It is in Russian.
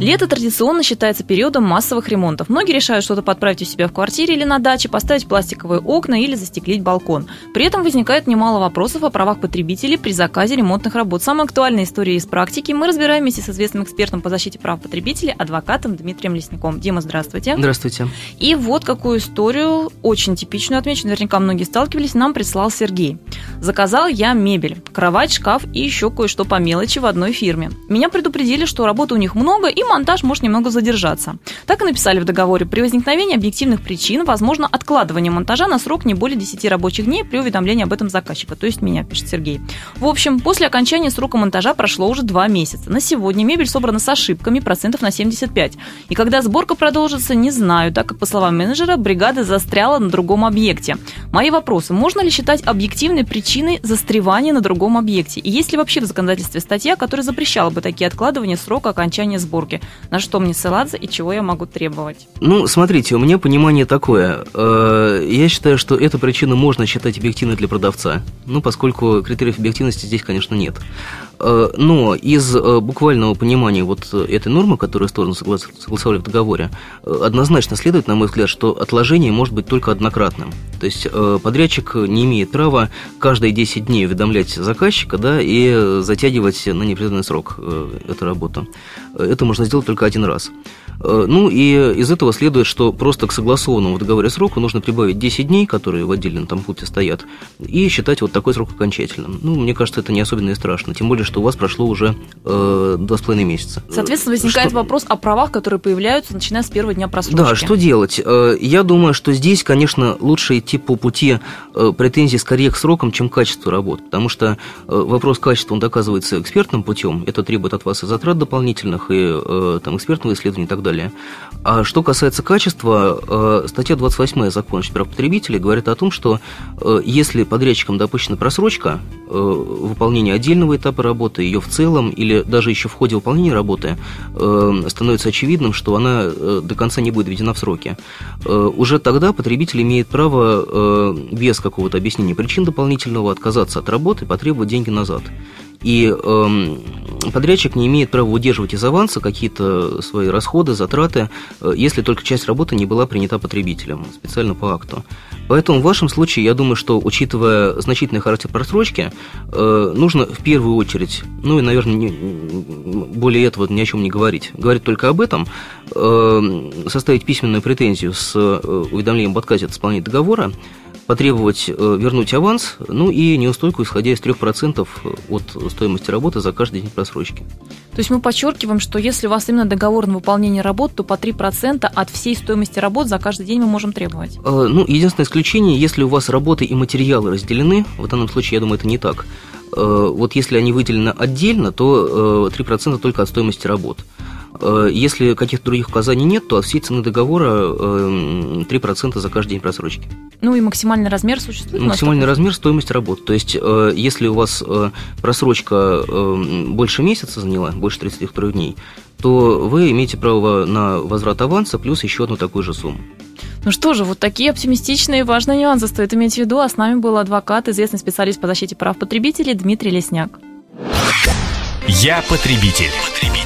Лето традиционно считается периодом массовых ремонтов. Многие решают что-то подправить у себя в квартире или на даче, поставить пластиковые окна или застеклить балкон. При этом возникает немало вопросов о правах потребителей при заказе ремонтных работ. Самая актуальная история из практики мы разбираем вместе с известным экспертом по защите прав потребителей, адвокатом Дмитрием Лесником. Дима, здравствуйте. Здравствуйте. И вот какую историю, очень типичную отмечу, наверняка многие сталкивались, нам прислал Сергей. Заказал я мебель, кровать, шкаф и еще кое-что по мелочи в одной фирме. Меня предупредили, что работы у них много и монтаж может немного задержаться. Так и написали в договоре. При возникновении объективных причин возможно откладывание монтажа на срок не более 10 рабочих дней при уведомлении об этом заказчика, то есть меня, пишет Сергей. В общем, после окончания срока монтажа прошло уже два месяца. На сегодня мебель собрана с ошибками процентов на 75. И когда сборка продолжится, не знаю, так как, по словам менеджера, бригада застряла на другом объекте. Мои вопросы. Можно ли считать объективной причиной застревания на другом объекте? И есть ли вообще в законодательстве статья, которая запрещала бы такие откладывания срока окончания сборки? На что мне ссылаться и чего я могу требовать? Ну, смотрите, у меня понимание такое. Э, я считаю, что эту причину можно считать объективной для продавца, ну, поскольку критериев объективности здесь, конечно, нет. Э, но из э, буквального понимания вот этой нормы, которую стороны согласовали в договоре, однозначно следует, на мой взгляд, что отложение может быть только однократным. То есть подрядчик не имеет права каждые 10 дней уведомлять заказчика да, и затягивать на неопределенный срок эту работу. Это можно сделать только один раз. Э, ну и из этого следует, что просто к согласованному в договоре сроку нужно прибавить 10 дней, которые в отдельном там пункте стоят, и считать вот такой срок окончательным. Ну, мне кажется, это не особенно и страшно, тем более, что у вас прошло уже э, два с половиной месяца. Соответственно, возникает что... вопрос о правах, которые появляются, начиная с первого дня просрочки. Да, что делать? Э, я думаю, что здесь, конечно, лучше идти по пути э, претензий скорее к срокам, чем к качеству работ, потому что вопрос качества, он доказывается экспертным путем, это требует от вас и затрат дополнительных, и там, экспертного исследования и так далее. А что касается качества, э, статья 28 закона прав потребителей говорит о том, что э, если подрядчикам допущена просрочка э, выполнения отдельного этапа работы, ее в целом или даже еще в ходе выполнения работы, становится очевидным, что она до конца не будет введена в сроки. Уже тогда потребитель имеет право без какого-то объяснения причин дополнительного отказаться от работы и потребовать деньги назад. И эм, подрядчик не имеет права удерживать из аванса какие-то свои расходы, затраты, э, если только часть работы не была принята потребителем специально по акту. Поэтому в вашем случае, я думаю, что, учитывая значительный характер просрочки, э, нужно в первую очередь, ну и, наверное, более этого ни о чем не говорить, говорить только об этом, э, составить письменную претензию с уведомлением об отказе от исполнения договора, потребовать э, вернуть аванс, ну и неустойку, исходя из 3% от стоимости работы за каждый день просрочки. То есть мы подчеркиваем, что если у вас именно договор на выполнение работ, то по 3% от всей стоимости работ за каждый день мы можем требовать? Э, ну, единственное исключение, если у вас работы и материалы разделены, в данном случае, я думаю, это не так. Э, вот если они выделены отдельно, то 3% только от стоимости работ. Э, если каких-то других указаний нет, то от всей цены договора 3% э, за каждый день просрочки. Ну и максимальный размер существует? Максимальный размер стоимости работы. То есть, э, если у вас просрочка больше месяца заняла, больше 33 дней, то вы имеете право на возврат аванса плюс еще одну такую же сумму. Ну что же, вот такие оптимистичные и важные нюансы стоит иметь в виду. А с нами был адвокат, известный специалист по защите прав потребителей Дмитрий Лесняк. Я потребитель. потребитель.